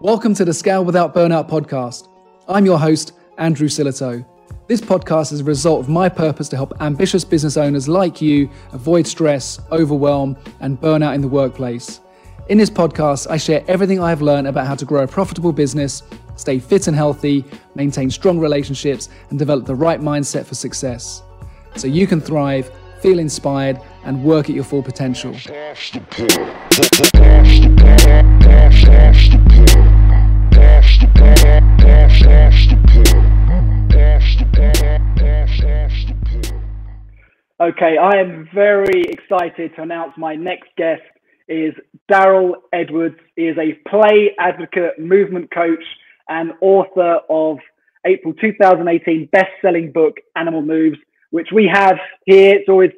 Welcome to the Scale Without Burnout podcast. I'm your host, Andrew Sillitoe. This podcast is a result of my purpose to help ambitious business owners like you avoid stress, overwhelm, and burnout in the workplace. In this podcast, I share everything I've learned about how to grow a profitable business, stay fit and healthy, maintain strong relationships, and develop the right mindset for success. So you can thrive, feel inspired, and work at your full potential. Okay, I am very excited to announce my next guest is Darryl Edwards. He is a play advocate, movement coach, and author of April 2018 best-selling book Animal Moves, which we have here. It's always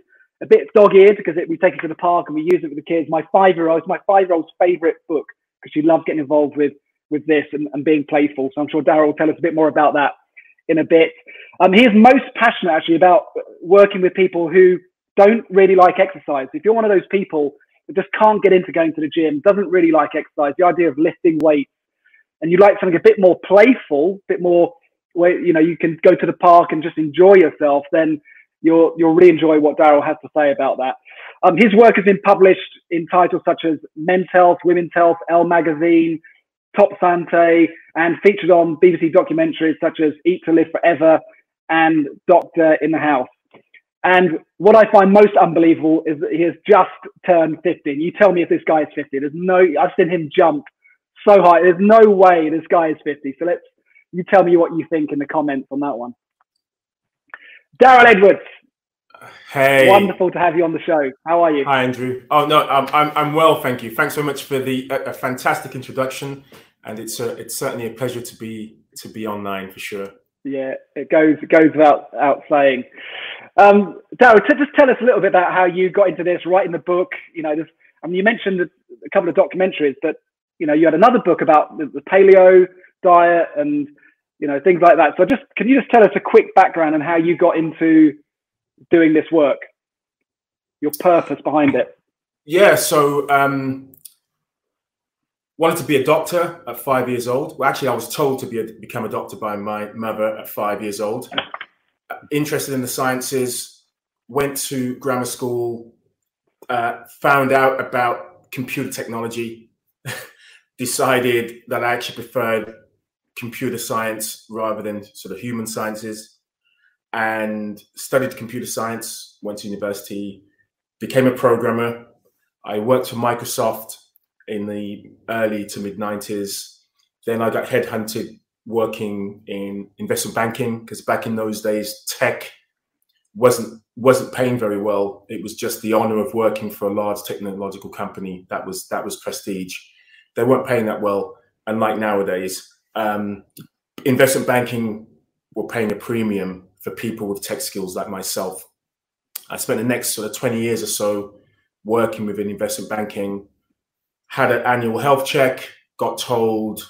a bit dog-eared because it, we take it to the park and we use it with the kids. My five-year-old, my five-year-old's favorite book because she loves getting involved with with this and, and being playful. So I'm sure Darryl will tell us a bit more about that in a bit. Um, he is most passionate actually about working with people who don't really like exercise. If you're one of those people that just can't get into going to the gym, doesn't really like exercise, the idea of lifting weights, and you like something a bit more playful, a bit more where you know you can go to the park and just enjoy yourself, then you'll you'll really enjoy what Darryl has to say about that. Um, his work has been published in titles such as Men's Health, Women's Health, Elle Magazine, Top Sante, and featured on BBC documentaries such as Eat to Live Forever and Doctor in the House. And what I find most unbelievable is that he has just turned 50. You tell me if this guy is 50. There's no, I've seen him jump so high. There's no way this guy is 50. So let's, you tell me what you think in the comments on that one. Darryl Edwards. Hey. Wonderful to have you on the show. How are you? Hi, Andrew. Oh, no, I'm, I'm, I'm well, thank you. Thanks so much for the a, a fantastic introduction. And it's a, it's certainly a pleasure to be to be online for sure. Yeah, it goes it goes without, without saying. Um, Darryl, just tell us a little bit about how you got into this, writing the book. You know, I mean, you mentioned a couple of documentaries, but you know, you had another book about the, the paleo diet and you know things like that. So, just can you just tell us a quick background on how you got into doing this work, your purpose behind it? Yeah, so um, wanted to be a doctor at five years old. Well, actually, I was told to be a, become a doctor by my mother at five years old. Interested in the sciences, went to grammar school, uh, found out about computer technology, decided that I actually preferred computer science rather than sort of human sciences, and studied computer science. Went to university, became a programmer. I worked for Microsoft in the early to mid 90s. Then I got headhunted working in investment banking because back in those days, tech wasn't wasn't paying very well. It was just the honor of working for a large technological company. That was that was prestige. They weren't paying that well, unlike nowadays. Um, investment banking were paying a premium for people with tech skills like myself. I spent the next sort of 20 years or so working within investment banking, had an annual health check, got told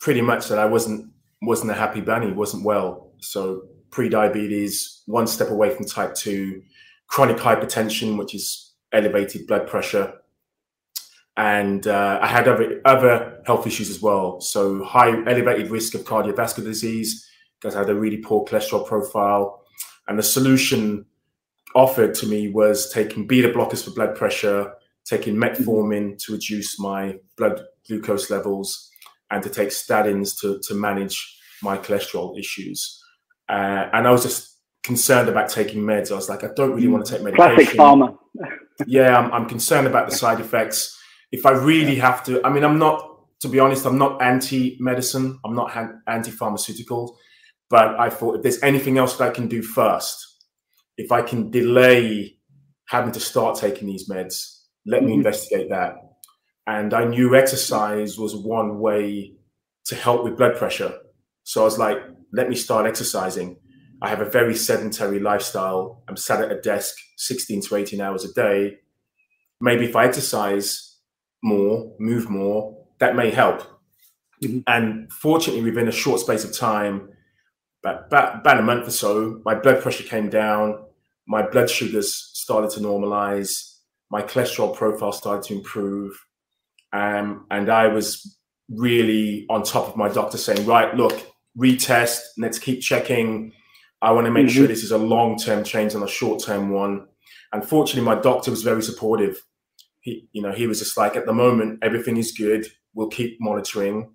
pretty much that I wasn't wasn't a happy bunny, wasn't well. So pre-diabetes, one step away from type two, chronic hypertension, which is elevated blood pressure, and uh, I had other other health issues as well. So high elevated risk of cardiovascular disease because I had a really poor cholesterol profile, and the solution offered to me was taking beta blockers for blood pressure taking metformin to reduce my blood glucose levels and to take statins to, to manage my cholesterol issues. Uh, and I was just concerned about taking meds. I was like, I don't really want to take medication. Classic farmer. yeah, I'm, I'm concerned about the side effects. If I really have to, I mean, I'm not, to be honest, I'm not anti medicine, I'm not anti pharmaceutical, but I thought if there's anything else that I can do first, if I can delay having to start taking these meds, let me mm-hmm. investigate that. And I knew exercise was one way to help with blood pressure. So I was like, let me start exercising. I have a very sedentary lifestyle. I'm sat at a desk 16 to 18 hours a day. Maybe if I exercise more, move more, that may help. Mm-hmm. And fortunately, within a short space of time, about, about, about a month or so, my blood pressure came down, my blood sugars started to normalize, my cholesterol profile started to improve. Um, and I was really on top of my doctor saying, right, look, retest, let's keep checking. I want to make mm-hmm. sure this is a long term change and a short term one. Unfortunately, my doctor was very supportive. He, you know, he was just like, at the moment, everything is good. We'll keep monitoring.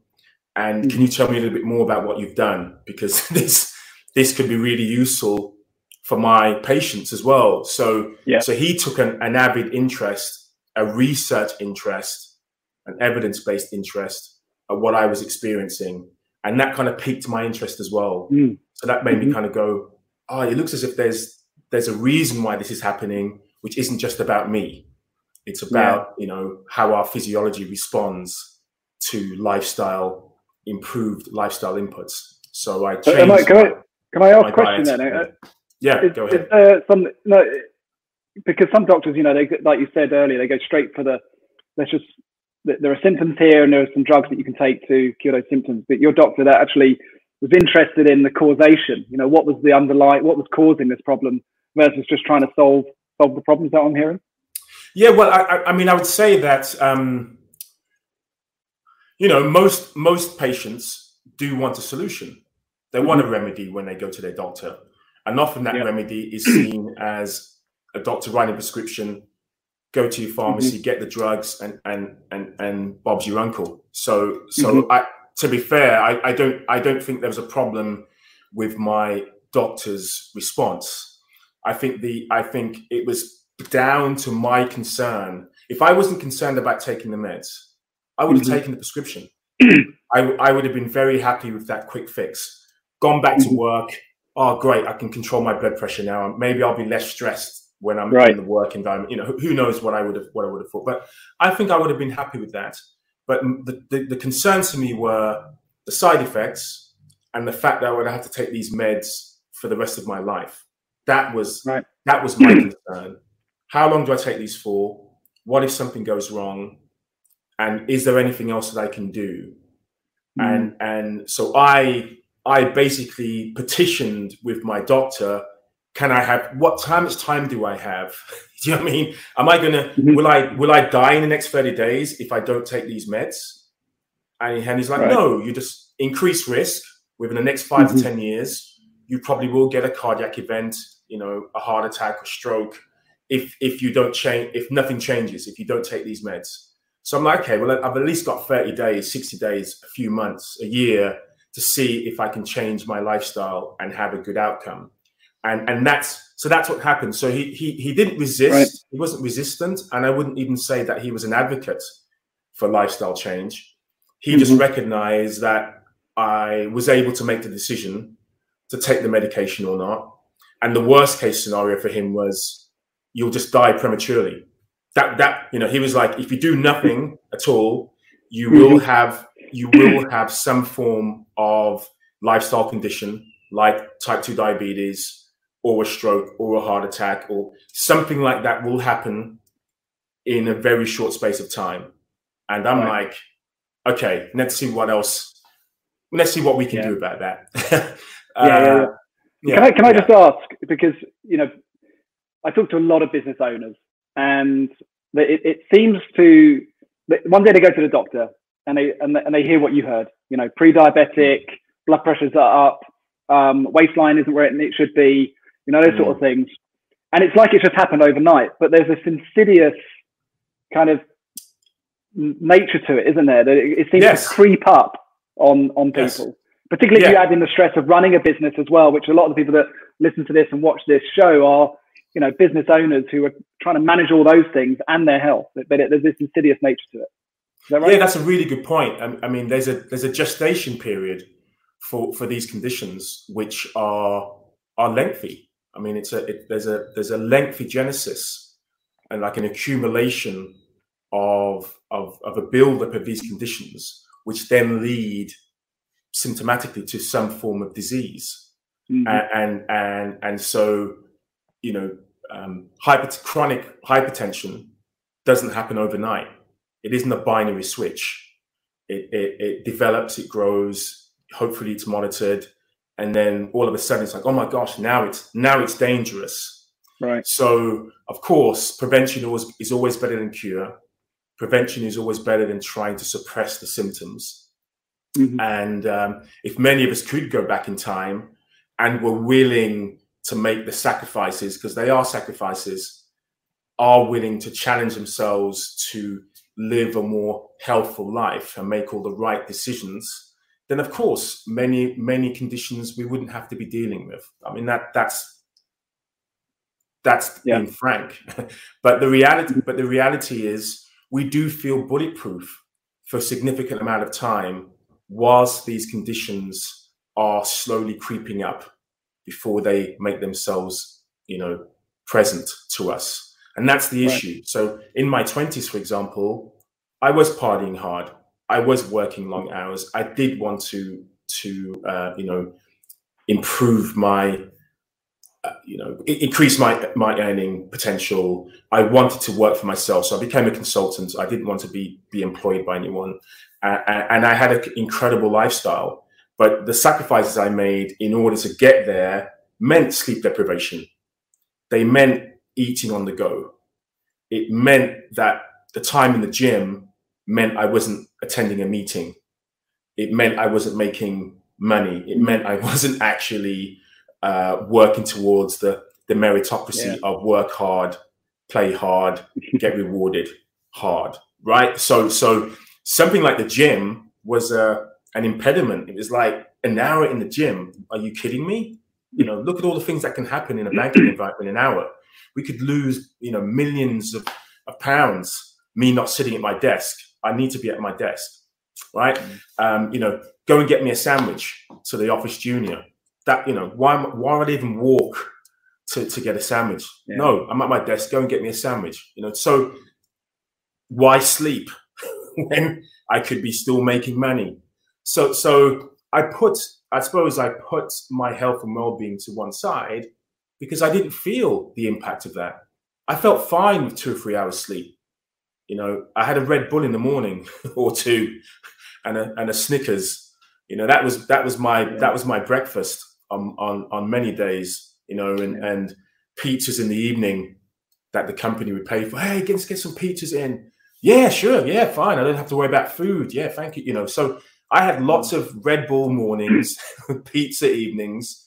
And mm-hmm. can you tell me a little bit more about what you've done? Because this this could be really useful for my patients as well. So, yeah. so he took an, an avid interest, a research interest, an evidence based interest at what I was experiencing and that kind of piqued my interest as well. Mm. So that made mm-hmm. me kind of go, oh, it looks as if there's there's a reason why this is happening, which isn't just about me. It's about yeah. you know how our physiology responds to lifestyle, improved lifestyle inputs. So I changed. I, can I can I ask a question then? Uh, yeah, is, go ahead. Is some no, because some doctors, you know, they like you said earlier, they go straight for the let's just there are symptoms here and there are some drugs that you can take to cure those symptoms. But your doctor that actually was interested in the causation. You know, what was the underlying, what was causing this problem versus just trying to solve solve the problems that I'm hearing. Yeah, well, I, I mean, I would say that um, you know most most patients do want a solution. They want a mm-hmm. remedy when they go to their doctor, and often that yeah. remedy is seen as a doctor writing a prescription go to your pharmacy, mm-hmm. get the drugs, and and and and Bob's your uncle. So so mm-hmm. I, to be fair, I, I don't I don't think there was a problem with my doctor's response. I think the I think it was down to my concern. If I wasn't concerned about taking the meds, I would have mm-hmm. taken the prescription. I, I would have been very happy with that quick fix. Gone back to mm-hmm. work. Oh, great! I can control my blood pressure now. Maybe I'll be less stressed when I'm right. in the work environment. You know, who knows what I would have what I would have thought. But I think I would have been happy with that. But the, the, the concerns to me were the side effects and the fact that I would have to take these meds for the rest of my life. That was right. that was my concern. How long do I take these for? What if something goes wrong? And is there anything else that I can do? Mm. And and so I I basically petitioned with my doctor can I have what time much time do I have? do you know what I mean? Am I gonna mm-hmm. will I will I die in the next 30 days if I don't take these meds? And, he's like, right. no, you just increase risk within the next 5 mm-hmm. to 10 years, you probably will get a cardiac event, you know, a heart attack or stroke if if you don't change if nothing changes, if you don't take these meds. So I'm like, okay, well, I've at least got 30 days, 60 days, a few months, a year to see if I can change my lifestyle and have a good outcome and and that's so that's what happened. So he he he didn't resist. Right. He wasn't resistant, and I wouldn't even say that he was an advocate for lifestyle change. He mm-hmm. just recognized that I was able to make the decision to take the medication or not. And the worst case scenario for him was you'll just die prematurely. That that you know he was like if you do nothing at all, you mm-hmm. will have you will have some form of lifestyle condition like type 2 diabetes or a stroke or a heart attack or something like that will happen in a very short space of time. And I'm right. like, okay, let's see what else. Let's see what we can yeah. do about that. uh, yeah, yeah, Can I can I just ask because you know I talk to a lot of business owners and it, it seems to one day they go to the doctor and they and they, and they hear what you heard. You know, pre-diabetic, blood pressures are up, um, waistline isn't where it should be you know, those mm. sort of things. And it's like it just happened overnight, but there's this insidious kind of nature to it, isn't there? That it, it seems yes. to creep up on on people. Yes. Particularly yeah. if you add in the stress of running a business as well, which a lot of the people that listen to this and watch this show are, you know, business owners who are trying to manage all those things and their health. But it, there's this insidious nature to it. That right? Yeah, that's a really good point. I, I mean, there's a there's a gestation period for for these conditions which are are lengthy. I mean, it's a it, there's a there's a lengthy genesis and like an accumulation of of of a buildup of these conditions, which then lead symptomatically to some form of disease, mm-hmm. and, and and and so you know um, hyper, chronic hypertension doesn't happen overnight. It isn't a binary switch. It, it, it develops, it grows. Hopefully, it's monitored and then all of a sudden it's like, oh my gosh, now it's now it's dangerous. Right. So of course, prevention is always better than cure. prevention is always better than trying to suppress the symptoms. Mm-hmm. And um, if many of us could go back in time and were willing to make the sacrifices, because they are sacrifices, are willing to challenge themselves to live a more healthful life and make all the right decisions, then of course many many conditions we wouldn't have to be dealing with. I mean that that's that's yeah. being frank. but the reality but the reality is we do feel bulletproof for a significant amount of time whilst these conditions are slowly creeping up before they make themselves, you know, present to us. And that's the right. issue. So in my 20s, for example, I was partying hard. I was working long hours. I did want to to uh, you know improve my uh, you know increase my my earning potential. I wanted to work for myself, so I became a consultant. I didn't want to be be employed by anyone, uh, and I had an incredible lifestyle. But the sacrifices I made in order to get there meant sleep deprivation. They meant eating on the go. It meant that the time in the gym meant I wasn't attending a meeting. It meant I wasn't making money. It meant I wasn't actually uh, working towards the, the meritocracy yeah. of work hard, play hard, get rewarded hard. Right. So, so something like the gym was a, an impediment. It was like an hour in the gym. Are you kidding me? You know, look at all the things that can happen in a banking environment in an hour. We could lose, you know, millions of, of pounds me not sitting at my desk. I need to be at my desk, right? Um, you know, go and get me a sandwich to the office junior. That you know, why why would I even walk to, to get a sandwich? Yeah. No, I'm at my desk. Go and get me a sandwich. You know, so why sleep when I could be still making money? So so I put I suppose I put my health and well-being to one side because I didn't feel the impact of that. I felt fine with two or three hours sleep you know, I had a Red Bull in the morning or two, and a and a Snickers. You know, that was that was my yeah. that was my breakfast on on on many days. You know, and yeah. and pizzas in the evening that the company would pay for. Hey, let's get some pizzas in. Yeah, sure. Yeah, fine. I don't have to worry about food. Yeah, thank you. You know, so I had lots mm. of Red Bull mornings, pizza evenings,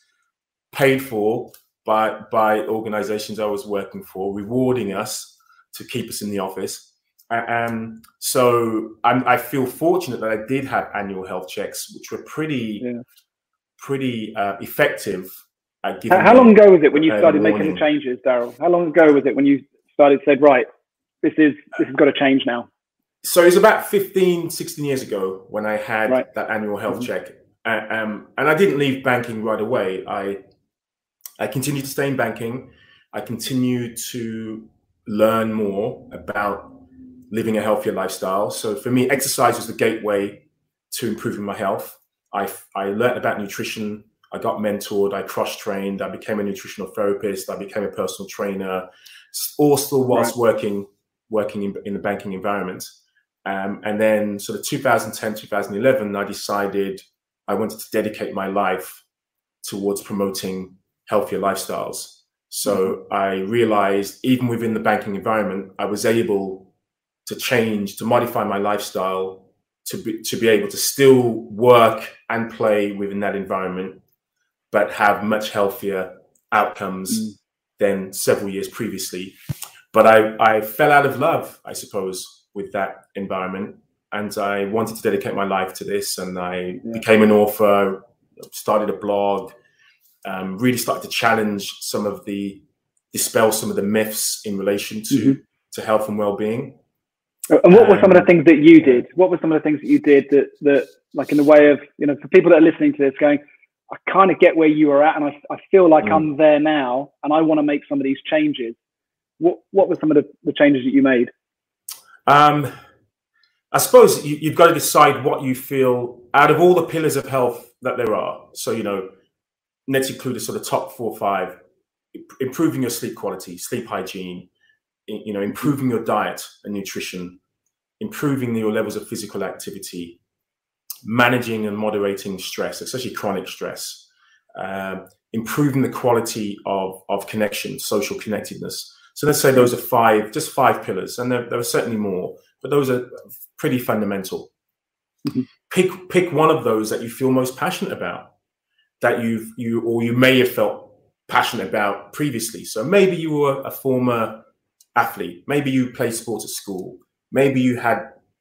paid for by by organizations I was working for, rewarding us to keep us in the office. Um, so I'm, i feel fortunate that I did have annual health checks, which were pretty, yeah. pretty uh, effective. how, how long ago was it when you started making the changes, Darryl? How long ago was it when you started said, right, this is this has got to change now? So it's about 15, 16 years ago when I had right. that annual health mm-hmm. check. Uh, um, and I didn't leave banking right away. I I continued to stay in banking. I continued to learn more about living a healthier lifestyle. So for me, exercise was the gateway to improving my health. I, I learned about nutrition. I got mentored. I cross trained. I became a nutritional therapist. I became a personal trainer, all still whilst right. working working in, in, the banking environment. Um, and then, sort of 2010, 2011, I decided I wanted to dedicate my life towards promoting healthier lifestyles. So mm-hmm. I realized, even within the banking environment, I was able to change, to modify my lifestyle, to be, to be able to still work and play within that environment, but have much healthier outcomes mm. than several years previously. But I, I fell out of love, I suppose, with that environment. And I wanted to dedicate my life to this. And I yeah. became an author, started a blog, um, really started to challenge some of the, dispel some of the myths in relation to, mm-hmm. to health and well-being. And what were some of the um, things that you did? What were some of the things that you did that, that like in the way of, you know, for people that are listening to this going, I kind of get where you are at and I, I feel like mm. I'm there now and I want to make some of these changes. What, what were some of the, the changes that you made? Um, I suppose you, have got to decide what you feel out of all the pillars of health that there are. So, you know, let's include the sort of top four or five, improving your sleep quality, sleep hygiene, you know, improving your diet and nutrition, improving your levels of physical activity, managing and moderating stress, especially chronic stress, uh, improving the quality of, of connection, social connectedness. So let's say those are five, just five pillars, and there, there are certainly more. but those are pretty fundamental. Mm-hmm. Pick pick one of those that you feel most passionate about, that you've you or you may have felt passionate about previously. So maybe you were a former athlete, maybe you played sports at school, maybe you had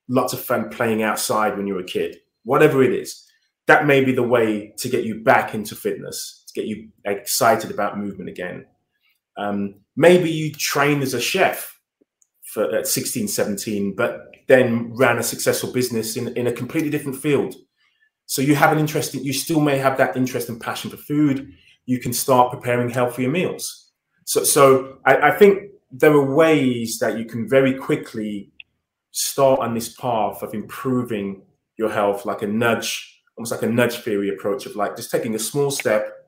lots of fun playing outside when you were a kid. Whatever it is, that may be the way to get you back into fitness, to get you excited about movement again. Um, maybe you trained as a chef for at 16, 17, but then ran a successful business in, in a completely different field. So you have an interest in, you still may have that interest and passion for food. You can start preparing healthier meals. So, so I, I think there are ways that you can very quickly start on this path of improving your health, like a nudge, almost like a nudge theory approach of like just taking a small step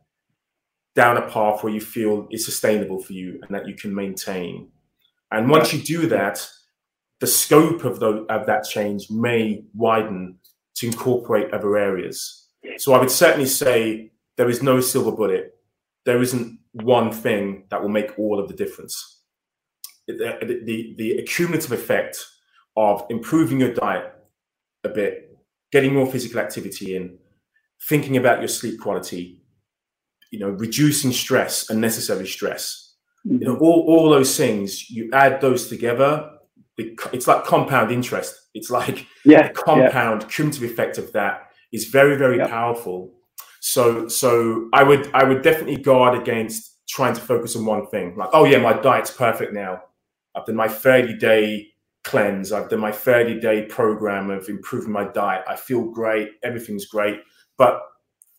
down a path where you feel is sustainable for you and that you can maintain. And once you do that, the scope of, the, of that change may widen to incorporate other areas. So I would certainly say there is no silver bullet. There isn't one thing that will make all of the difference. The, the, the accumulative effect of improving your diet a bit, getting more physical activity in, thinking about your sleep quality, you know, reducing stress, unnecessary stress, you know, mm-hmm. all, all those things, you add those together, it's like compound interest. It's like yeah, compound yeah. cumulative effect of that is very, very powerful. So, so I would, I would definitely guard against trying to focus on one thing. Like, oh yeah, my diet's perfect now. I've done my 30 day cleanse. I've done my 30 day program of improving my diet. I feel great. Everything's great. But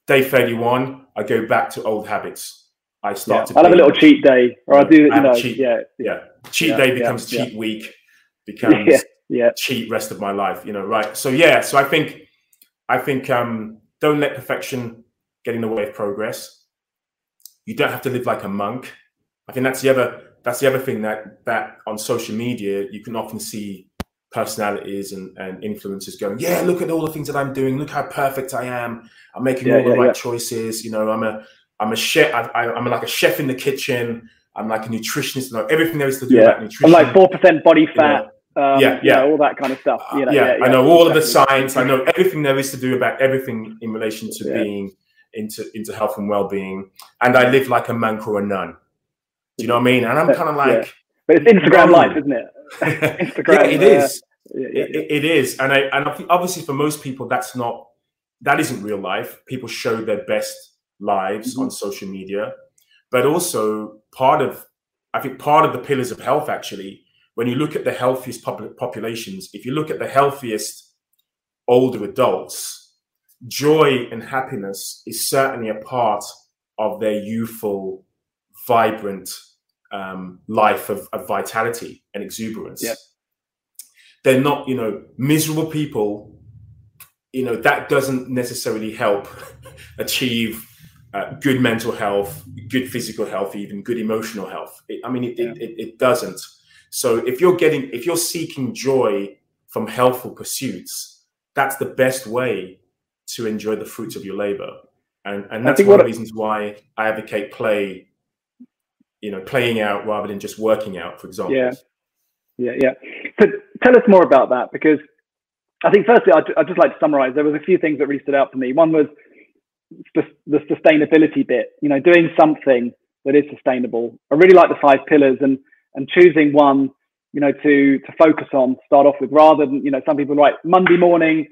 day 31, I go back to old habits. I start yeah. to. I'll have a little cheat day, or I'll do, you know, cheat, yeah, yeah. Cheat yeah, day becomes cheat week, becomes yeah. cheat rest of my life. You know, right? So yeah, so I think, I think, um, don't let perfection get in the way of progress. You don't have to live like a monk. I think that's the other that's the other thing that that on social media you can often see personalities and, and influencers going, yeah, look at all the things that I'm doing. Look how perfect I am. I'm making yeah, all the yeah, right yeah. choices. You know, I'm a I'm a chef. I, am like a chef in the kitchen. I'm like a nutritionist. You know, everything there is to do yeah. about nutrition. I'm like four percent body fat. You know, um, yeah, yeah, know, all that kind of stuff. You know, yeah, yeah, I know all of the science. I know everything there is to do about everything in relation to being into into health and well being. And I live like a monk or a nun. Do you know what I mean? And I'm kind of like, but it's Instagram life, isn't it? Instagram. yeah, it is. Uh, yeah, it, it is, and I and obviously for most people, that's not that isn't real life. People show their best lives Mm-hmm. on social media, but also part of I think part of the pillars of health actually. When you look at the healthiest pop- populations, if you look at the healthiest older adults, joy and happiness is certainly a part of their youthful, vibrant um, life of, of, vitality and exuberance. Yeah. They're not, you know, miserable people. You know that doesn't necessarily help achieve uh, good mental health, good physical health, even good emotional health. It, I mean, it, Yeah. it, it, it doesn't. So if you're getting, if you're seeking joy from healthful pursuits, that's the best way to enjoy the fruits of your labor. And and that's one of the reasons why I advocate play you know, playing out rather than just working out, for example. Yeah. Yeah, yeah. So tell us more about that because I think firstly, I'd, I'd just like to summarize. There was a few things that really stood out for me. One was the, sustainability bit, you know, doing something that is sustainable. I really like the five pillars and, and choosing one, you know, to, to focus on, start off with, rather than, you know, some people write Monday morning,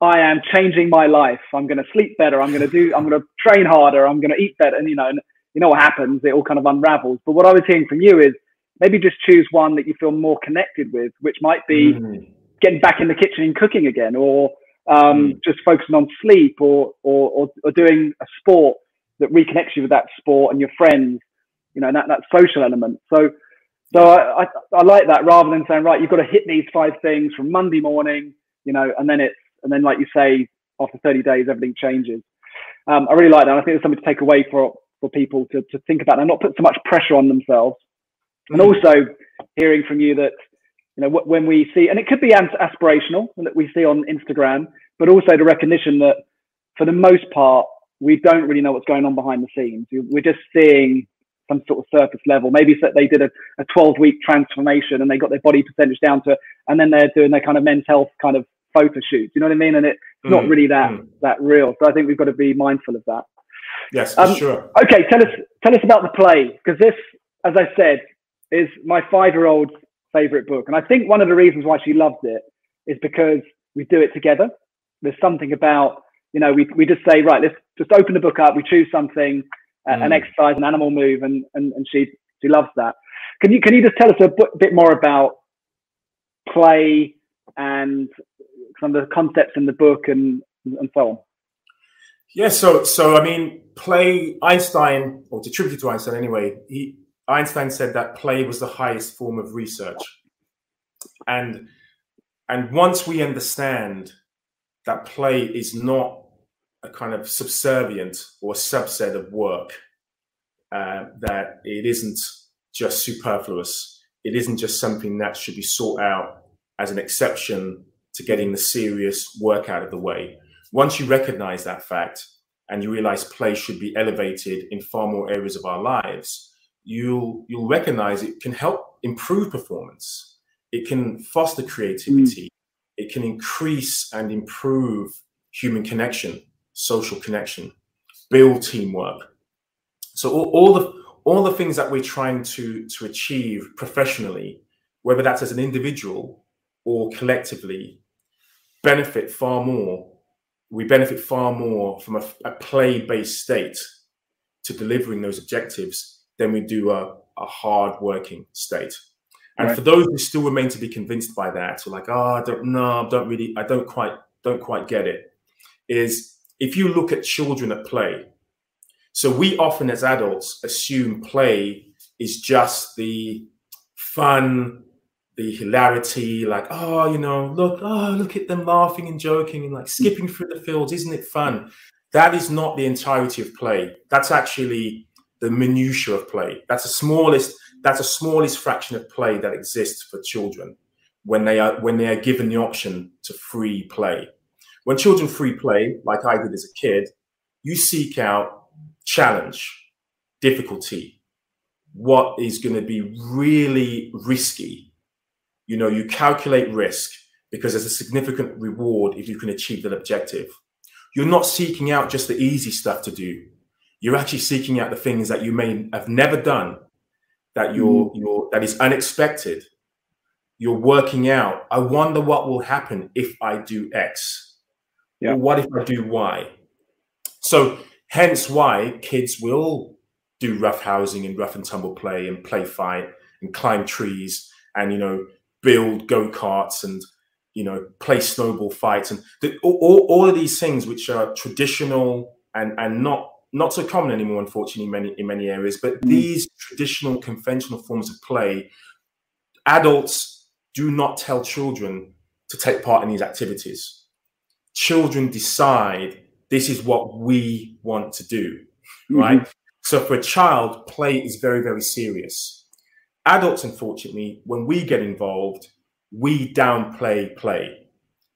I am changing my life. I'm going to sleep better. I'm going to do, I'm going to train harder. I'm going to eat better. And, you know, and you know what happens, it all kind of unravels. But what I was hearing from you is maybe just choose one that you feel more connected with, which might be Mm. getting back in the kitchen and cooking again, or um, Mm. just focusing on sleep, or, or or or doing a sport that reconnects you with that sport and your friends, you know, and that that social element. So. So I, I, I like that rather than saying right, you've got to hit these five things from Monday morning, you know, and then it's and then like you say, after 30 days everything changes. Um, I really like that. I think it's something to take away for for people to, to think about and not put so much pressure on themselves. And Mm. also hearing from you that, you know, when we see, and it could be aspirational that we see on Instagram, but also the recognition that for the most part, we don't really know what's going on behind the scenes. We're just seeing some sort of surface level. Maybe they did a, a 12 week transformation and they got their body percentage down to, and then they're doing their kind of men's health kind of photo shoots. You know what I mean? And it's mm, not really that mm. that real. So I think we've got to be mindful of that. Yes, um, sure. Okay, tell us tell us about the play because this, as I said, is my five year old's favorite book, and I think one of the reasons why she loves it is because we do it together. There's something about you know we we just say right, let's just open the book up, we choose something, mm. an exercise, an animal move, and and and she she loves that. Can you can you just tell us a bit more about play and some of the concepts in the book and and so on? Yeah, so so I mean, play Einstein, or attributed to Einstein anyway. He Einstein said that play was the highest form of research, and and once we understand that play is not a kind of subservient or subset of work, uh, that it isn't just superfluous, it isn't just something that should be sought out as an exception to getting the serious work out of the way. Once you recognize that fact and you realize play should be elevated in far more areas of our lives, you'll you'll recognize it can help improve performance. It can foster creativity. Mm. It can increase and improve human connection, social connection, build teamwork. So all, all the all the things that we're trying to to achieve professionally, whether that's as an individual or collectively, benefit far more. We benefit far more from a, a play-based state to delivering those objectives than we do a, a hard-working state. And right. for those who still remain to be convinced by that, or like, oh, I don't know, I don't really, I don't quite, don't quite get it, is if you look at children at play. So we often, as adults, assume play is just the fun, the hilarity, like, oh, you know, look, oh, look at them laughing and joking and like skipping through the fields, isn't it fun? That is not the entirety of play. That's actually the minutia of play. That's the smallest that's the smallest fraction of play that exists for children when they are when they are given the option to free play. When children free play, like I did as a kid, you seek out challenge, difficulty, what is going to be really risky. You know, you calculate risk because there's a significant reward if you can achieve that objective. You're not seeking out just the easy stuff to do. You're actually seeking out the things that you may have never done that you're mm. you're that is unexpected you're working out i wonder what will happen if i do x yeah. or what if i do y so hence why kids will do rough housing and rough and tumble play and play fight and climb trees and you know build go-karts and you know play snowball fights and the, all, all of these things which are traditional and and not not so common anymore, unfortunately, in many in many areas. But mm. these traditional, conventional forms of play, adults do not tell children to take part in these activities. Children decide this is what we want to do, mm-hmm. right? So for a child, play is very, very serious. Adults, unfortunately, when we get involved, we downplay play.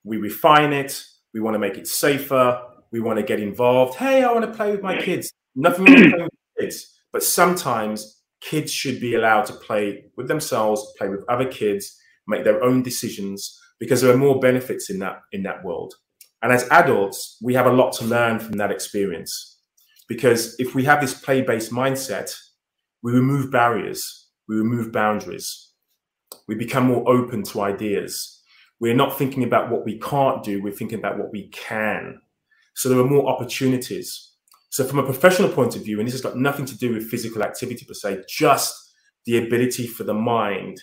We refine it. We want to make it safer we want to get involved. Hey, I want to play with my kids. Nothing wrong with with kids, but sometimes kids should be allowed to play with themselves, play with other kids, make their own decisions because there are more benefits in that in that world. And as adults, we have a lot to learn from that experience. Because if we have this play-based mindset, we remove barriers, we remove boundaries. We become more open to ideas. We're not thinking about what we can't do, we're thinking about what we can. So there are more opportunities. So from a professional point of view, and this has got nothing to do with physical activity per se, just the ability for the mind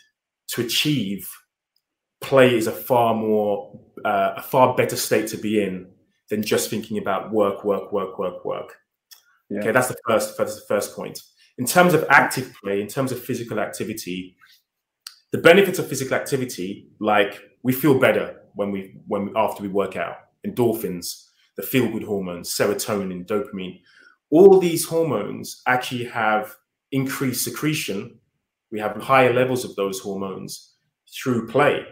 to achieve play is a far more uh, a far better state to be in than just thinking about work, work, work, work, work. Yeah. Okay, that's the first that's the first point. In terms of active play, in terms of physical activity, the benefits of physical activity, like we feel better when we when after we work out, endorphins, the feel good hormones, serotonin, dopamine. All these hormones actually have increased secretion. We have higher levels of those hormones through play.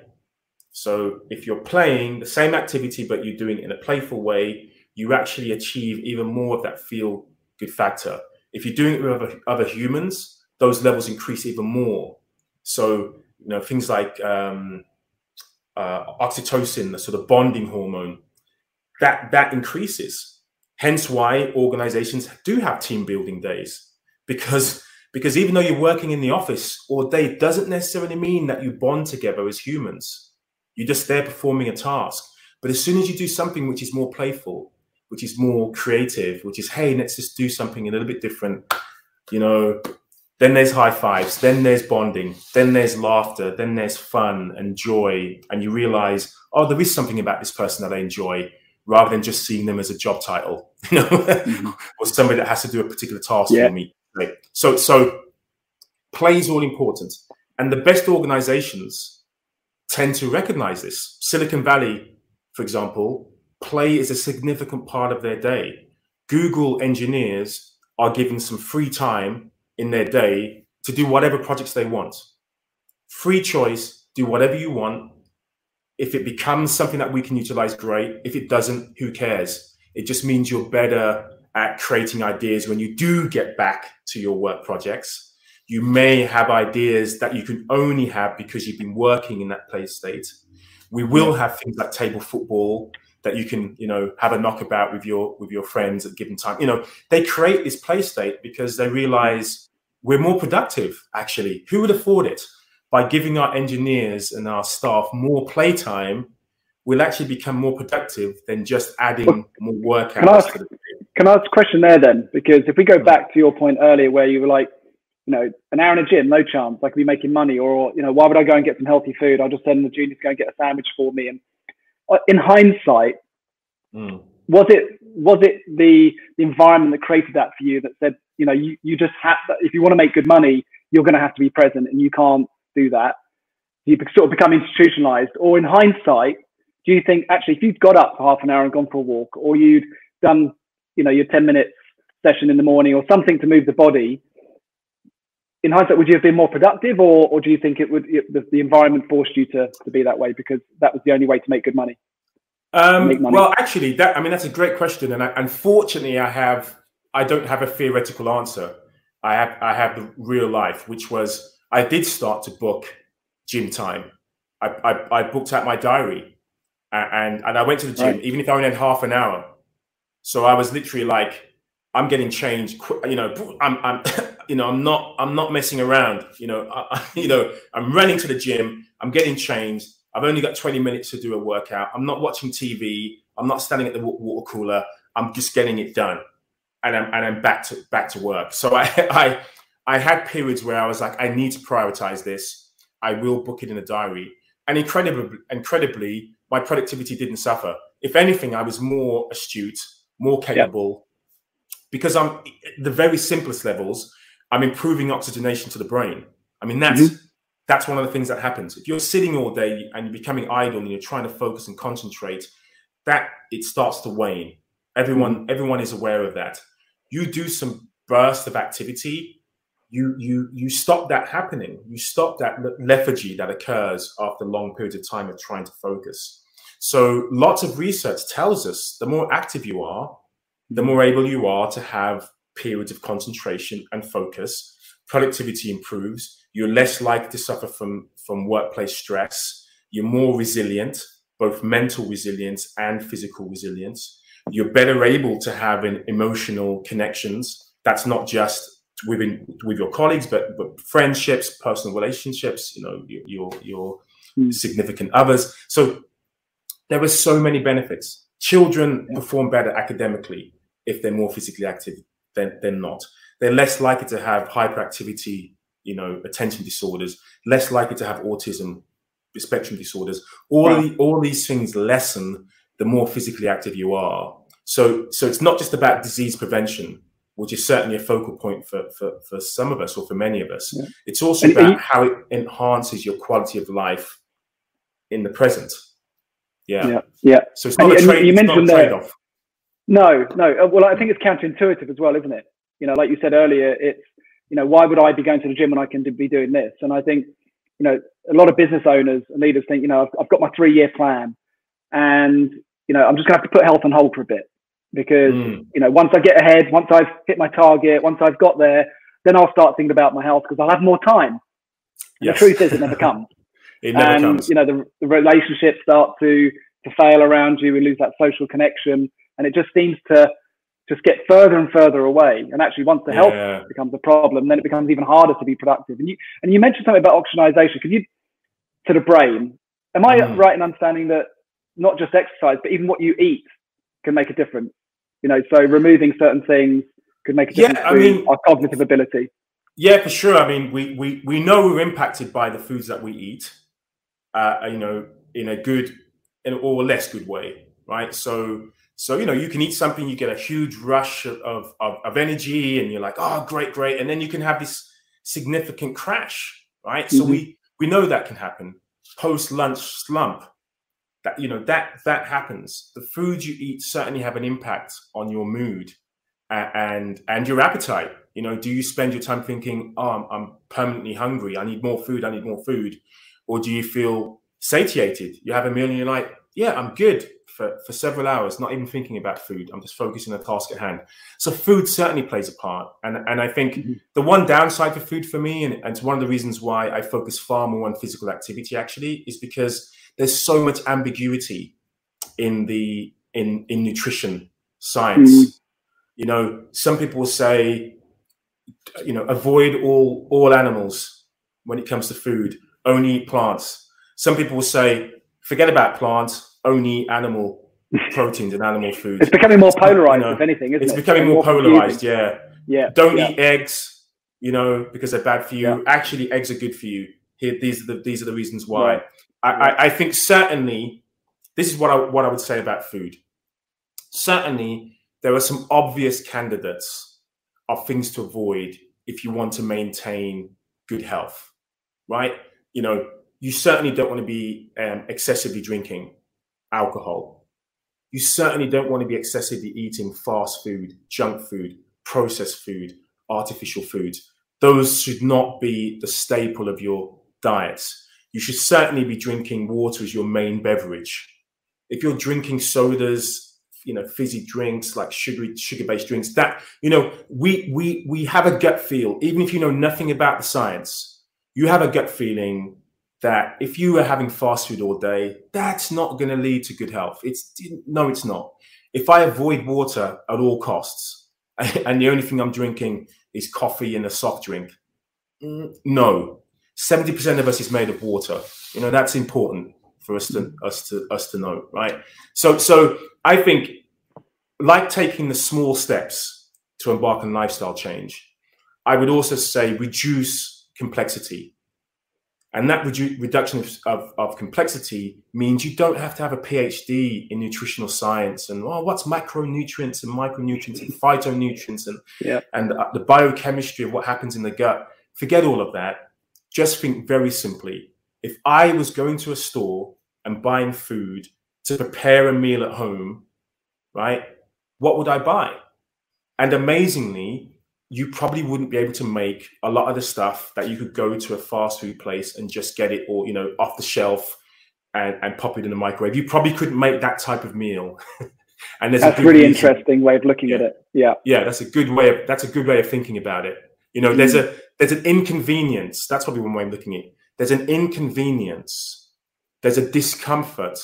So if you're playing the same activity, but you're doing it in a playful way, you actually achieve even more of that feel good factor. If you're doing it with other, other humans, those levels increase even more. So, you know, things like um, uh, oxytocin, the sort of bonding hormone, that that increases. Hence, why organizations do have team building days because because even though you're working in the office all day, doesn't necessarily mean that you bond together as humans. You're just there performing a task. But as soon as you do something which is more playful, which is more creative, which is hey, let's just do something a little bit different, you know, then there's high fives, then there's bonding, then there's laughter, then there's fun and joy. And you realize, oh, there is something about this person that I enjoy rather than just seeing them as a job title, you know, mm-hmm. or somebody that has to do a particular task yeah. for me. Right. So, so play is all important. And the best organizations tend to recognize this. Silicon Valley, for example, play is a significant part of their day. Google engineers are given some free time in their day to do whatever projects they want. Free choice, do whatever you want. If it becomes something that we can utilize, great. If it doesn't, who cares? It just means you're better at creating ideas when you do get back to your work projects. You may have ideas that you can only have because you've been working in that play state. We will have things like table football that you can, you know, have a knockabout with your with your friends at a given time. You know, they create this play state because they realize we're more productive. Actually, who would afford it? By giving our engineers and our staff more playtime, we'll actually become more productive than just adding more work hours. Can can I ask a question there then? Because if we go back to your point earlier where you were like, you know, an hour in a gym, no chance. I could be making money, or you know, why would I go and get some healthy food? I'll just send the juniors go and get a sandwich for me. And in hindsight, mm. was it was it the, the environment that created that for you that said, you know, you, you just have if you want to make good money, you're going to have to be present, and you can't do that. You sort of become institutionalized. Or in hindsight, do you think actually if you'd got up for half an hour and gone for a walk, or you'd done, you know, your ten minutes session in the morning, or something to move the body, in hindsight, would you have been more productive, or, or do you think it would it, the, the, environment forced you to, to be that way because that was the only way to make good money? Um, money? Well, actually, that I mean that's a great question, and I, unfortunately, I have I don't have a theoretical answer. I have I have the real life, which was I did start to book gym time. I, I, I booked out my diary, and and I went to the gym, right. even if I only had half an hour. So I was literally like, I'm getting changed. You know, I'm, I'm you know, I'm not, I'm not messing around. You know, I, you know, I'm running to the gym. I'm getting changed. I've only got 20 minutes to do a workout. I'm not watching TV. I'm not standing at the water cooler. I'm just getting it done, and I'm and I'm back to back to work. So I I I had periods where I was like, I need to prioritize this. I will book it in a diary, and incredibly, incredibly, my productivity didn't suffer. If anything, I was more astute, more capable, because I'm the very simplest levels. I'm improving oxygenation to the brain. I mean, that's mm-hmm. that's one of the things that happens. If you're sitting all day and you're becoming idle and you're trying to focus and concentrate, that it starts to wane. Everyone mm-hmm. everyone is aware of that. You do some burst of activity, you you you stop that happening. You stop that lethargy that occurs after long periods of time of trying to focus. So lots of research tells us the more active you are, the more able you are to have periods of concentration and focus. Productivity improves. You're less likely to suffer from, from workplace stress. You're more resilient, both mental resilience and physical resilience. You're better able to have an emotional connections. That's not just within with your colleagues, but but friendships, personal relationships. You know, your your, your mm. significant others. So there are so many benefits. Children yeah. perform better academically if they're more physically active than, than not. They're less likely to have hyperactivity, you know, attention disorders, less likely to have autism, spectrum disorders. All the, all these things lessen the more physically active you are. So so it's not just about disease prevention, which is certainly a focal point for for, for some of us or for many of us. Yeah. It's also and about you, how it enhances your quality of life in the present. Yeah. Yeah. yeah. So it's not and, a trade, you mentioned trade off. No, no. Uh, well, I think it's counterintuitive as well, isn't it? You know, like you said earlier, it's you know, why would I be going to the gym when I can be doing this? And I think, you know, a lot of business owners and leaders think, you know, I've, I've got my three-year plan, and you know, I'm just going to have to put health on hold for a bit. because mm. you know once I get ahead, once I've hit my target, once I've got there, then I'll start thinking about my health because I'll have more time. Yes. The truth is, it never comes. it never and, comes. You know, the, the relationships start to to fail around you. We lose that social connection, and it just seems to just get further and further away. And actually, once the health yeah. becomes a problem, then it becomes even harder to be productive. And you and you mentioned something about oxygenation. Could you to the brain? Am I mm. right in understanding that not just exercise, but even what you eat can make a difference? You know, so removing certain things could make a difference yeah, I mean, our cognitive ability. Yeah, for sure. I mean, we we we know we're impacted by the foods that we eat. Uh, you know, in a good in or less good way, right? So so you know, you can eat something, you get a huge rush of of, of energy, and you're like, oh, great, great, and then you can have this significant crash, right? Mm-hmm. So we we know that can happen post lunch slump. That you know that that happens. The foods you eat certainly have an impact on your mood and and your appetite. You know, do you spend your time thinking, "Oh, I'm, I'm, permanently hungry. I need more food. I need more food," or do you feel satiated? You have a meal and you're like, "Yeah, I'm good." For, for several hours, not even thinking about food. I'm just focusing on the task at hand. So food certainly plays a part. And, and I think mm-hmm. the one downside for food for me, and, and it's one of the reasons why I focus far more on physical activity actually, is because there's so much ambiguity in the in in nutrition science. Mm-hmm you know, some people say, you know, avoid all all animals when it comes to food. Only eat plants. Some people will say, forget about plants. Only animal proteins and animal food. It's becoming more polarized, you know, if anything, isn't it's it? It's becoming more, more polarized. Yeah. Yeah. Don't yeah. eat eggs. You know, because they're bad for you. Yeah. Actually, eggs are good for you. Here, these are the these are the reasons why. Right. I, I, I think certainly this is what I what I would say about food. Certainly, there are some obvious candidates of things to avoid if you want to maintain good health, right? You know, you certainly don't want to be um, excessively drinking alcohol. You certainly don't want to be excessively eating fast food, junk food, processed food, artificial foods. Those should not be the staple of your diets. You should certainly be drinking water as your main beverage. If you're drinking sodas, you know fizzy drinks like sugary sugar based drinks that you know we we we have a gut feel even if you know nothing about the science you have a gut feeling that if you are having fast food all day that's not going to lead to good health it's no it's not if i avoid water at all costs and the only thing i'm drinking is coffee and a soft drink no 70% of us is made of water you know that's important for us to us to us to know, right? So so I think like taking the small steps to embark on lifestyle change, I would also say reduce complexity. And that redu- reduction of, of, of, complexity means you don't have to have a PhD in nutritional science and oh, what's macronutrients and micronutrients and phytonutrients and, yeah. and the, the biochemistry of what happens in the gut. Forget all of that. Just think very simply if I was going to a store and buying food to prepare a meal at home, right? What would I buy? And amazingly, you probably wouldn't be able to make a lot of the stuff that you could go to a fast food place and just get it or you know off the shelf and, and pop it in the microwave. You probably couldn't make that type of meal. and there's that's a really reason. interesting way of looking yeah. at it. Yeah, yeah, that's a good way of that's a good way of thinking about it. You know, mm. there's a there's an inconvenience. That's probably one way of looking at it there's an inconvenience, there's a discomfort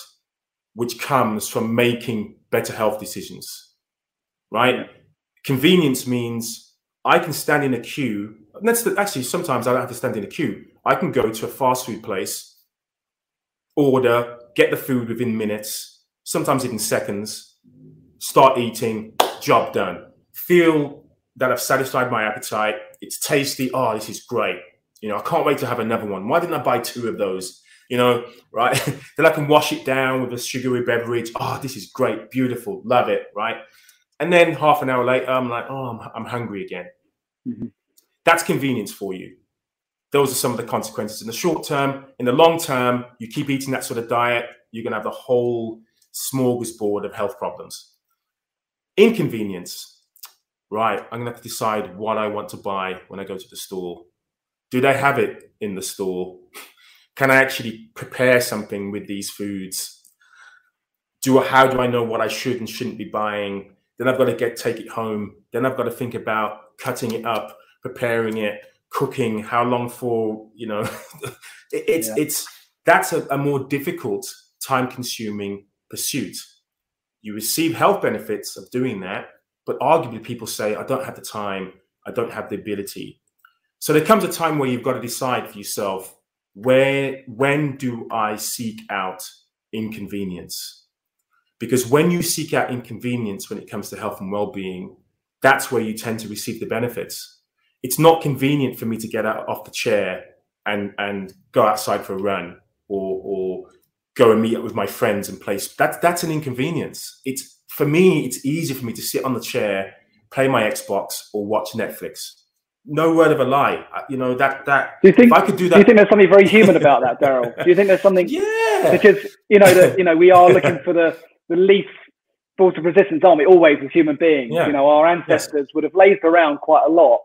which comes from making better health decisions, right? Convenience means I can stand in a queue. That's the, actually sometimes I don't have to stand in a queue. I can go to a fast food place, order, get the food within minutes, sometimes even seconds, start eating, job done. Feel that I've satisfied my appetite. It's tasty. Oh, this is great. You know, I can't wait to have another one. Why didn't I buy two of those? You know, right? then I can wash it down with a sugary beverage. Oh, this is great, beautiful, love it, right? And then half an hour later, I'm like, oh, I'm, I'm hungry again. Mm-hmm. That's convenience for you. Those are some of the consequences in the short term. In the long term, you keep eating that sort of diet, you're going to have the whole smorgasbord of health problems. Inconvenience, right? I'm going to have to decide what I want to buy when I go to the store do they have it in the store? Can I actually prepare something with these foods? Do how do I know what I should and shouldn't be buying? then I've got to get take it home, then I've got to think about cutting it up, preparing it, cooking, how long for, you know, it, it's yeah. it's that's a, a more difficult, time consuming pursuit. You receive health benefits of doing that, but arguably people say, I don't have the time, I don't have the ability. So there comes a time where you've got to decide for yourself, where when do I seek out inconvenience? Because when you seek out inconvenience when it comes to health and well-being, that's where you tend to receive the benefits. It's not convenient for me to get out off the chair and and go outside for a run or or go and meet up with my friends and play. That's that's an inconvenience. It's for me. It's easy for me to sit on the chair, play my Xbox, or watch Netflix. No word of a lie. You know that that. Do you think I could do that? Do you think there's something very human about that, Darryl? Do you think there's something? Yeah. Because you know that you know we are looking for the the least force of resistance, aren't we? Always as human beings. Yeah. You know, our ancestors yes. would have lazed around quite a lot,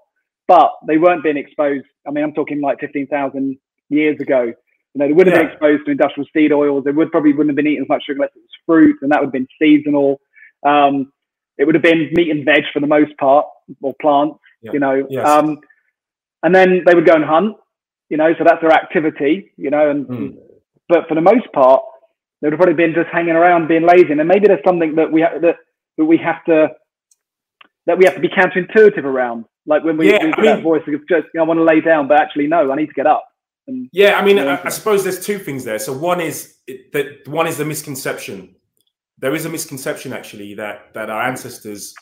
but they weren't being exposed. I mean, I'm talking like 15,000 years ago you know, they would have yeah. been exposed to industrial seed oils. They would probably wouldn't have been eating as much sugar unless it was fruit, and that would have been seasonal. Um, it would have been meat and veg for the most part, or plants. Yeah. You know, yes. um, and then they would go and hunt. You know, so that's their activity. You know, and mm. but for the most part, they would have probably been just hanging around, being lazy. And maybe there's something that we ha- that that we have to that we have to be counterintuitive around. Like when we, yeah, we I mean, that voice of just, you know, I want to lay down, but actually, no, I need to get up. And yeah, I mean, I, I, suppose there's two things there. So one is that one is the misconception. There is a misconception actually that that our ancestors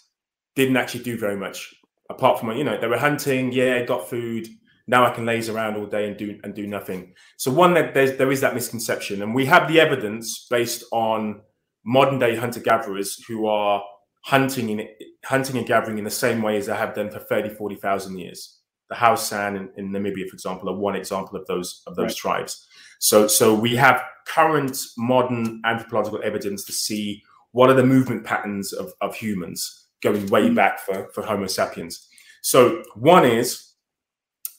didn't actually do very much apart from you know they were hunting. Yeah, got food. Now I can laze around all day and do and do nothing. So one that there's there is that misconception, and we have the evidence based on modern day hunter gatherers who are hunting in hunting and gathering in the same way as they have done for 30, 40,000 years the Hausan in, in, Namibia, for example, are one example of those of those right. tribes. So, so we have current modern anthropological evidence to see what are the movement patterns of, of humans going way mm. back for, for Homo sapiens. So, one is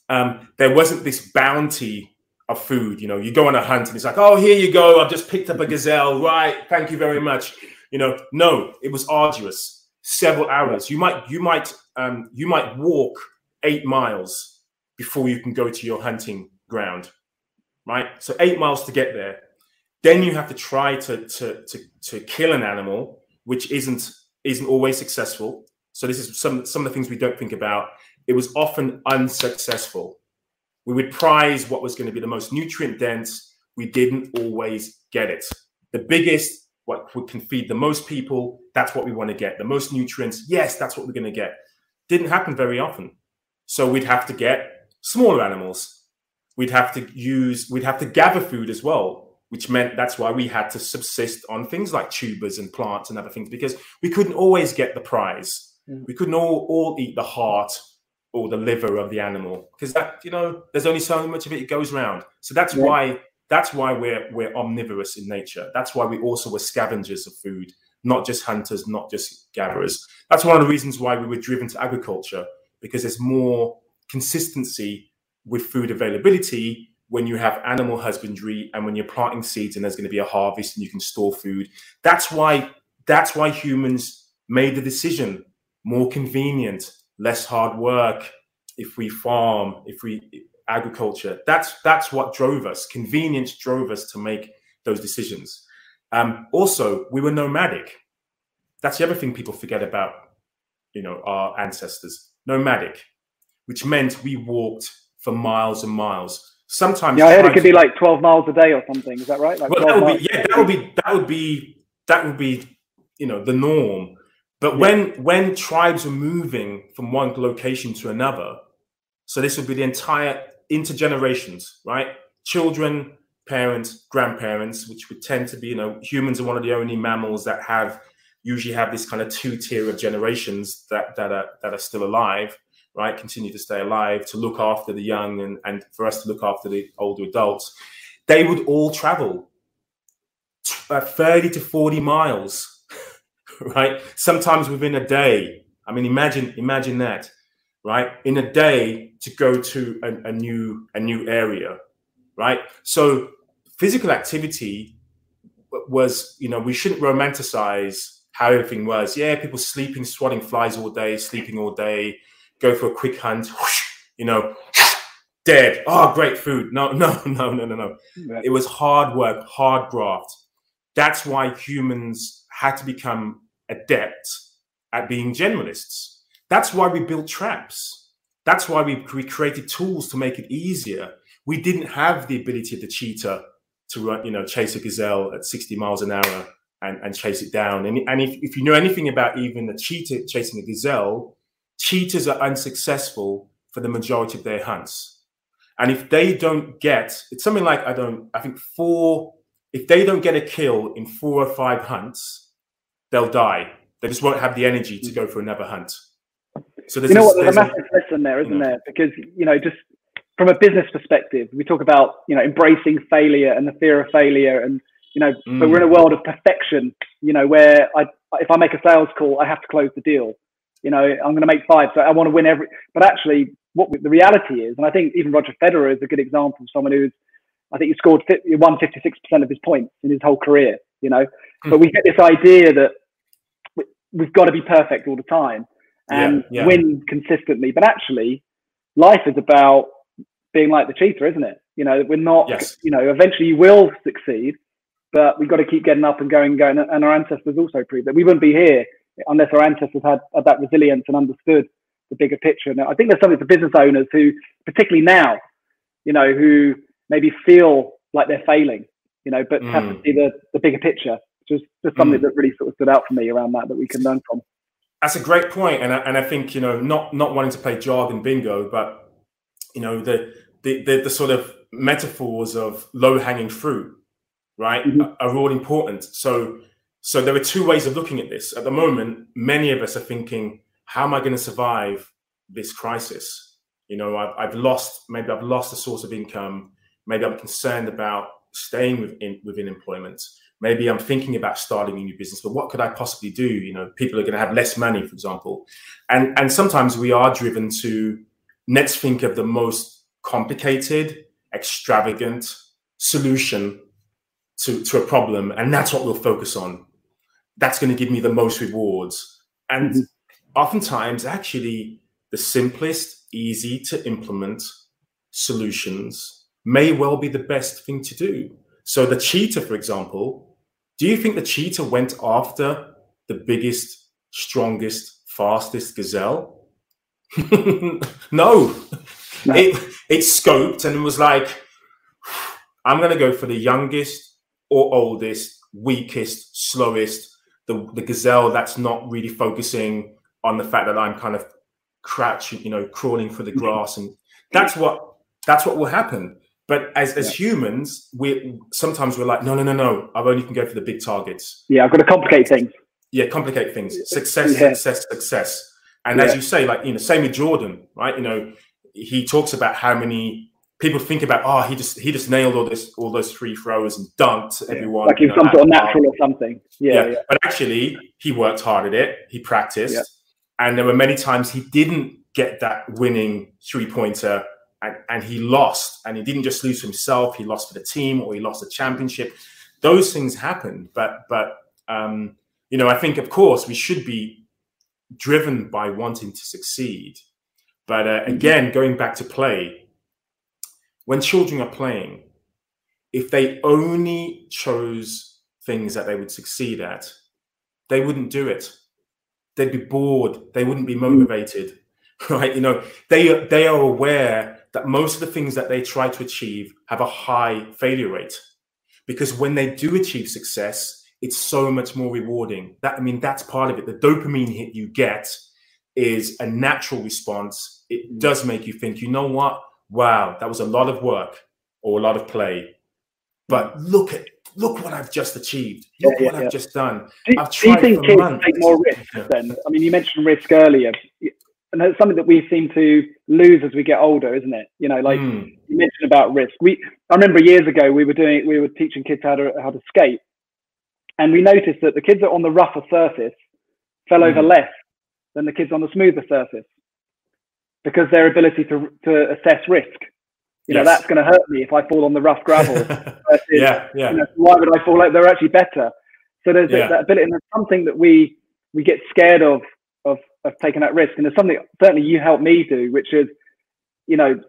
um, there wasn't this bounty of food. You know, you go on a hunt and it's like, oh, here you go. I've just picked up a gazelle. Right. Thank you very much. You know, no, it was arduous. Several hours. You might, you might, um, you might walk eight miles before you can go to your hunting ground, right? So eight miles to get there. Then you have to try to to to, to kill an animal, which isn't isn't always successful. So this is some some of the things we don't think about. It was often unsuccessful. We would prize what was going to be the most nutrient dense. We didn't always get it. The biggest, what can feed the most people, that's what we want to get. The most nutrients, yes, that's what we're going to get. Didn't happen very often. So we'd have to get smaller animals. We'd have to use, we'd have to gather food as well, which meant that's why we had to subsist on things like tubers and plants and other things because we couldn't always get the prize. Mm. We couldn't all, all eat the heart or the liver of the animal because that, you know, there's only so much of it, it goes around. So that's yeah. why that's why we're we're omnivorous in nature. That's why we also were scavengers of food, not just hunters, not just gatherers. That's one of the reasons why we were driven to agriculture because there's more consistency with food availability when you have animal husbandry and when you're planting seeds and there's going to be a harvest and you can store food that's why that's why humans made the decision more convenient less hard work if we farm if we agriculture that's that's what drove us convenience drove us to make those decisions um, also we were nomadic that's the other thing people forget about you know our ancestors nomadic, which meant we walked for miles and miles. Sometimes, yeah, I heard it could be like twelve miles a day or something. Is that right? Like well, that would be, yeah, that would be that would be that would be you know the norm. But yeah. when when tribes were moving from one location to another, so this would be the entire intergenerations, right? Children, parents, grandparents, which would tend to be, you know, humans are one of the only mammals that have usually have this kind of two tier of generations that that are that are still alive, right? Continue to stay alive to look after the young and and for us to look after the older adults. They would all travel uh, 30 to 40 miles, right? Sometimes within a day. I mean, imagine imagine that, right? In a day to go to a, a new a new area, right? So physical activity was, you know, we shouldn't romanticize how everything was. Yeah, people sleeping, swatting flies all day, sleeping all day, go for a quick hunt, whoosh, you know, dead. Oh, great food. No, no, no, no, no, no. It was hard work, hard graft. That's why humans had to become adept at being generalists. That's why we built traps. That's why we, we created tools to make it easier. We didn't have the ability of the cheetah to run, you know, chase a gazelle at 60 miles an hour and, and chase it down. And, and if, if you know anything about even the cheetah chasing a gazelle, cheetahs are unsuccessful for the majority of their hunts. And if they don't get, it's something like, I don't, I think four, if they don't get a kill in four or five hunts, they'll die. They just won't have the energy to go for another hunt. So there's you know a, what, there's a massive lesson there, isn't you know, there? Because, you know, just from a business perspective, we talk about, you know, embracing failure and the fear of failure and, you know, mm. but we're in a world of perfection, you know, where I, if I make a sales call, I have to close the deal. You know, I'm going to make five, so I want to win every. But actually, what the reality is, and I think even Roger Federer is a good example of someone who's, I think he scored 50, won 56% of his points in his whole career. You know, mm. but we get this idea that we've got to be perfect all the time and yeah, yeah. win consistently. But actually, life is about being like the cheetah, isn't it? You know, we're not. Yes. You know, eventually you will succeed, but we've got to keep getting up and going and going. And our ancestors also proved that we wouldn't be here unless our ancestors had, had that resilience and understood the bigger picture. And I think there's something for business owners who, particularly now, you know, who maybe feel like they're failing, you know, but mm. have to mm. see the, the bigger picture. Just just something mm. that really sort of stood out for me around that that we can learn from. That's a great point, and I, and I think you know not not wanting to play jargon bingo, but you know the the the, the sort of metaphors of low hanging fruit, right, mm-hmm. are, are all important. So so there are two ways of looking at this. At the moment, many of us are thinking, how am I going to survive this crisis? You know, I've, I've lost, maybe I've lost a source of income. Maybe I'm concerned about staying within, within employment. Maybe I'm thinking about starting a new business, but what could I possibly do? You know, people are going to have less money, for example. And, and sometimes we are driven to let's think of the most complicated, extravagant solution to, to a problem. And that's what we'll focus on that's going to give me the most rewards. And mm-hmm. oftentimes, actually, the simplest, easy to implement solutions may well be the best thing to do. So, the cheetah, for example, do you think the cheetah went after the biggest, strongest, fastest gazelle? no. no. It, it scoped and was like, I'm going to go for the youngest or oldest, weakest, slowest, the, the gazelle that's not really focusing on the fact that I'm kind of crouching, you know, crawling for the mm-hmm. grass, and that's what that's what will happen. But as, as yeah. humans, we sometimes we're like, no, no, no, no. I've only can go for the big targets. Yeah, I've got to complicate things. Yeah, complicate things. Success, yeah. success, success. And yeah. as you say, like you know, same with Jordan, right? You know, he talks about how many people think about, oh, he just he just nailed all this all those free throws and dunked everyone. Like he's some sort of natural or something. Yeah, But actually, he worked hard at it. He practiced, and there were many times he didn't get that winning three pointer. And, and he lost, and he didn't just lose for himself. He lost for the team, or he lost the championship. Those things happen, but but um, you know, I think of course we should be driven by wanting to succeed. But uh, again, going back to play, when children are playing, if they only chose things that they would succeed at, they wouldn't do it. They'd be bored. They wouldn't be motivated, right? You know, they they are aware that most of the things that they try to achieve have a high failure rate, because when they do achieve success, it's so much more rewarding. That I mean, that's part of it. The dopamine hit you get is a natural response. It mm. does make you think, you know what? wow, that was a lot of work or a lot of play. But mm. look at look what I've just achieved. Look yeah, what yeah, I've just done. Do, I've do you think kids months. take more risk then? I mean, you mentioned risk earlier, and it's something that we seem to lose as we get older, isn't it? You know, like mm. you mentioned about risk. We I remember years ago we were doing we were teaching kids how to how to skate, and we noticed that the kids that on the rougher surface fell mm. over less than the kids on the smoother surface because their ability to to assess risk. You yes. know, that's going to hurt me if I fall on the rough gravel. versus, yeah, yeah. You know, why would I fall out? They're actually better. So there's yeah. that ability, and there's something that we we get scared of of taking that risk. And there's something certainly you helped me do, which is, you know,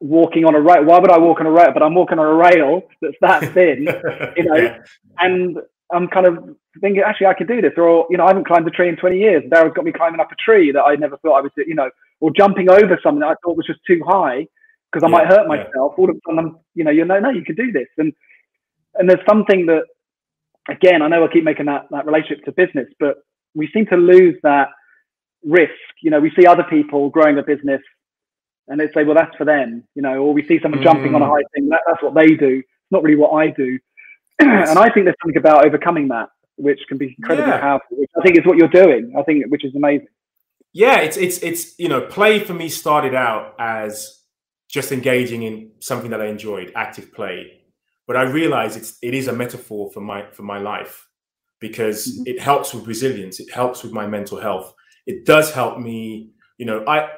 walking on a rail. Why would I walk on a rail? But I'm walking on a rail that's that thin, you know, yeah. and I'm kind of thinking, actually, I could do this. Or, you know, I haven't climbed a tree in 20 years. Darryl's got me climbing up a tree that I never thought I would do, you know, or jumping over something I thought was just too high because I yeah, might hurt myself. Yeah. All of a sudden, I'm, you know, you know, no, you can do this. And, and there's something that, again, I know I keep making that, that relationship to business, but we seem to lose that risk. You know, we see other people growing a business and they say, well, that's for them, you know, or we see someone mm. jumping on a mm. high thing, that, that's what they do. It's not really what I do. and I think there's something about overcoming that, which can be incredibly yeah. powerful, which I think is what you're doing. I think, which is amazing. Yeah, it's, it's, it's, you know, play for me started out as just engaging in something that I enjoyed, active play. But I realize it's, it is a metaphor for my, for my life because mm-hmm. it helps with resilience. It helps with my mental health. It does help me, you know, I,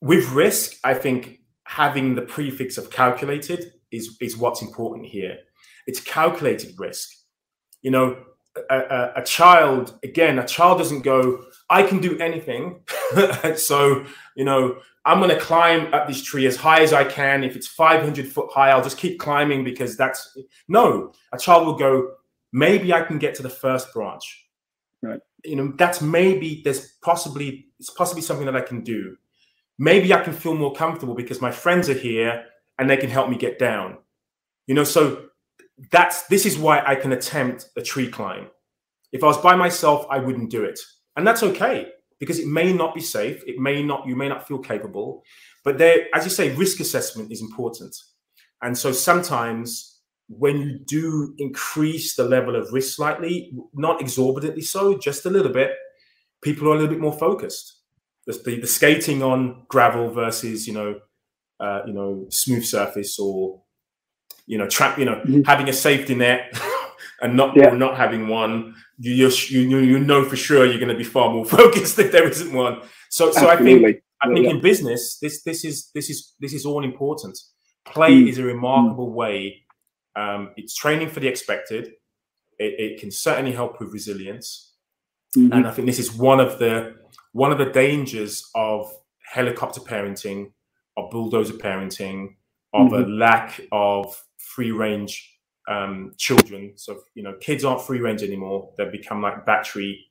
with risk, I think having the prefix of calculated is, is what's important here. It's calculated risk. You know, a, a, a child, again, a child doesn't go, I can do anything. so, you know, I'm going to climb up this tree as high as I can. If it's 500 foot high, I'll just keep climbing because that's no. A child will go, maybe I can get to the first branch. Right. You know, that's maybe there's possibly it's possibly something that I can do maybe I can feel more comfortable because my friends are here and they can help me get down. You know, so that's this is why I can attempt a tree climb. If I was by myself, I wouldn't do it. And that's okay because it may not be safe. It may not, you may not feel capable. But there, as you say, risk assessment is important. And so sometimes when you do increase the level of risk slightly, not exorbitantly so, just a little bit, people are a little bit more focused the, the, skating on gravel versus you know uh, you know smooth surface or you know trap you know mm-hmm. having a safety net and not yeah. not having one you you you know for sure you're going to be far more focused if there isn't one so so Absolutely. I think I think yeah. in business this this is this is this is all important play mm-hmm. is a remarkable way um, it's training for the expected it, it can certainly help with resilience mm-hmm. and I think this is one of the one of the dangers of helicopter parenting, of bulldozer parenting, of mm-hmm. a lack of free range um, children. So you know, kids aren't free range anymore. They've become like battery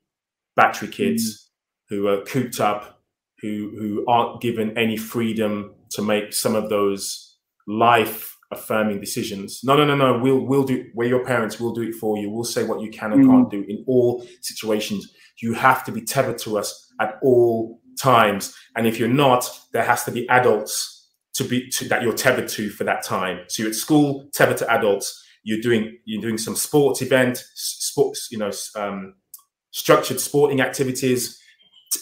battery kids mm-hmm. who are cooped up, who who aren't given any freedom to make some of those life affirming decisions. No, no, no, no. We'll we'll do. We're your parents. We'll do it for you. We'll say what you can and mm-hmm. can't do in all situations. You have to be tethered to us at all times. And if you're not, there has to be adults to be to, that you're tethered to for that time. So you're at school, tethered to adults. You're doing you're doing some sports event, sports, you know, um, structured sporting activities.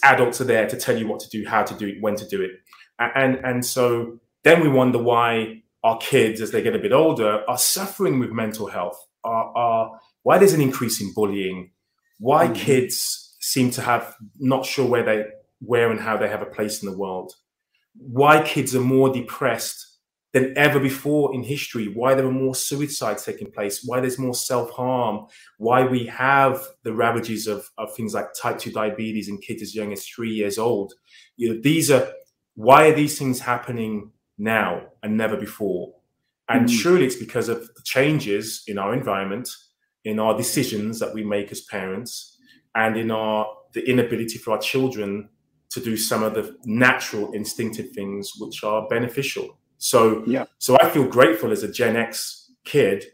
Adults are there to tell you what to do, how to do it, when to do it, and and so then we wonder why our kids, as they get a bit older, are suffering with mental health. Are, are why there's an increase in bullying? Why mm-hmm. kids seem to have not sure where they where and how they have a place in the world why kids are more depressed than ever before in history why there are more suicides taking place why there's more self-harm why we have the ravages of, of things like type 2 diabetes in kids as young as three years old you know these are why are these things happening now and never before. And mm. surely it's because of the changes in our environment in our decisions that we make as parents and in our the inability for our children to do some of the natural instinctive things which are beneficial. So yeah. so i feel grateful as a gen x kid.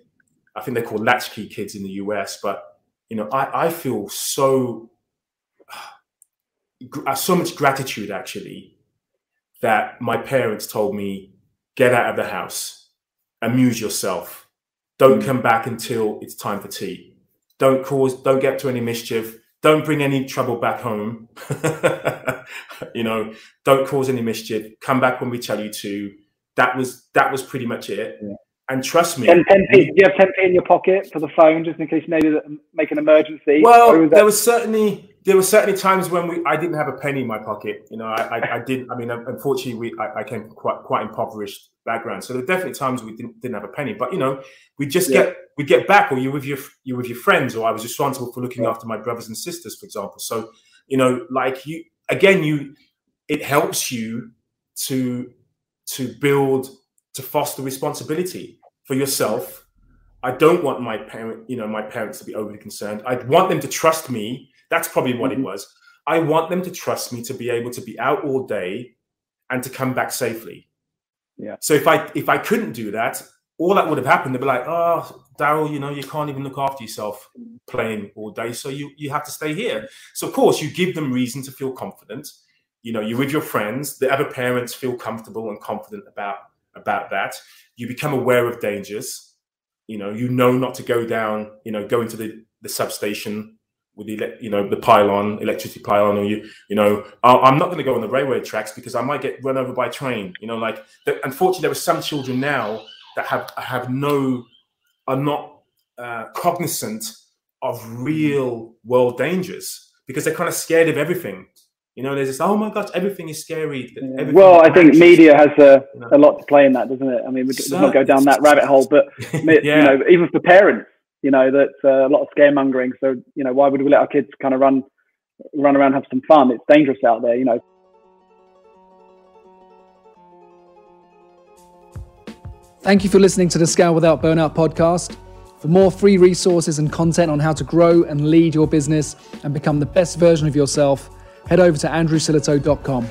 I think they're called latchkey kids in the us but you know i, I feel so so much gratitude actually that my parents told me get out of the house amuse yourself don't mm. come back until it's time for tea don't cause don't get to any mischief don't bring any trouble back home. you know, don't cause any mischief. Come back when we tell you to. That was that was pretty much it. Yeah. And trust me, 10, 10p, do you have 10p in your pocket for the phone just in case you need to make an emergency? Well, was there was certainly there were certainly times when we I didn't have a penny in my pocket. You know, I, I, I did. I mean, unfortunately, we I, I, came from quite quite impoverished background. So there were definitely times we didn't, didn't have a penny, but you know, we just yeah. get we get back, or you with your you with your friends, or I was responsible for looking yeah. after my brothers and sisters, for example. So you know, like you again, you it helps you to to build to foster responsibility for yourself. I don't want my parent, you know, my parents to be overly concerned. I want them to trust me. That's probably what mm-hmm. it was. I want them to trust me to be able to be out all day and to come back safely. Yeah. So if I if I couldn't do that, all that would have happened. They'd be like, "Oh, Darryl, you know, you can't even look after yourself playing all day, so you you have to stay here." So of course, you give them reason to feel confident. You know, you're with your friends. The other parents feel comfortable and confident about about that. You become aware of dangers. You know, you know not to go down. You know, go into the the substation with the you know the pylon, electricity pylon, or you you know I'm not going to go on the railway tracks because I might get run over by a train. You know, like the, unfortunately there are some children now that have have no are not uh, cognizant of real world dangers because they're kind of scared of everything. You know, there's this, oh my gosh, everything is scary. Everything well, I think media has a, you know? a lot to play in that, doesn't it? I mean, we, so, not go down that rabbit hole, but yeah. you know, even for parents, you know, that's uh, a lot of scaremongering. So, you know, why would we let our kids kind of run, run around, have some fun? It's dangerous out there, you know. Thank you for listening to the Scale Without Burnout podcast. For more free resources and content on how to grow and lead your business and become the best version of yourself, head over to andrewsillitoe.com.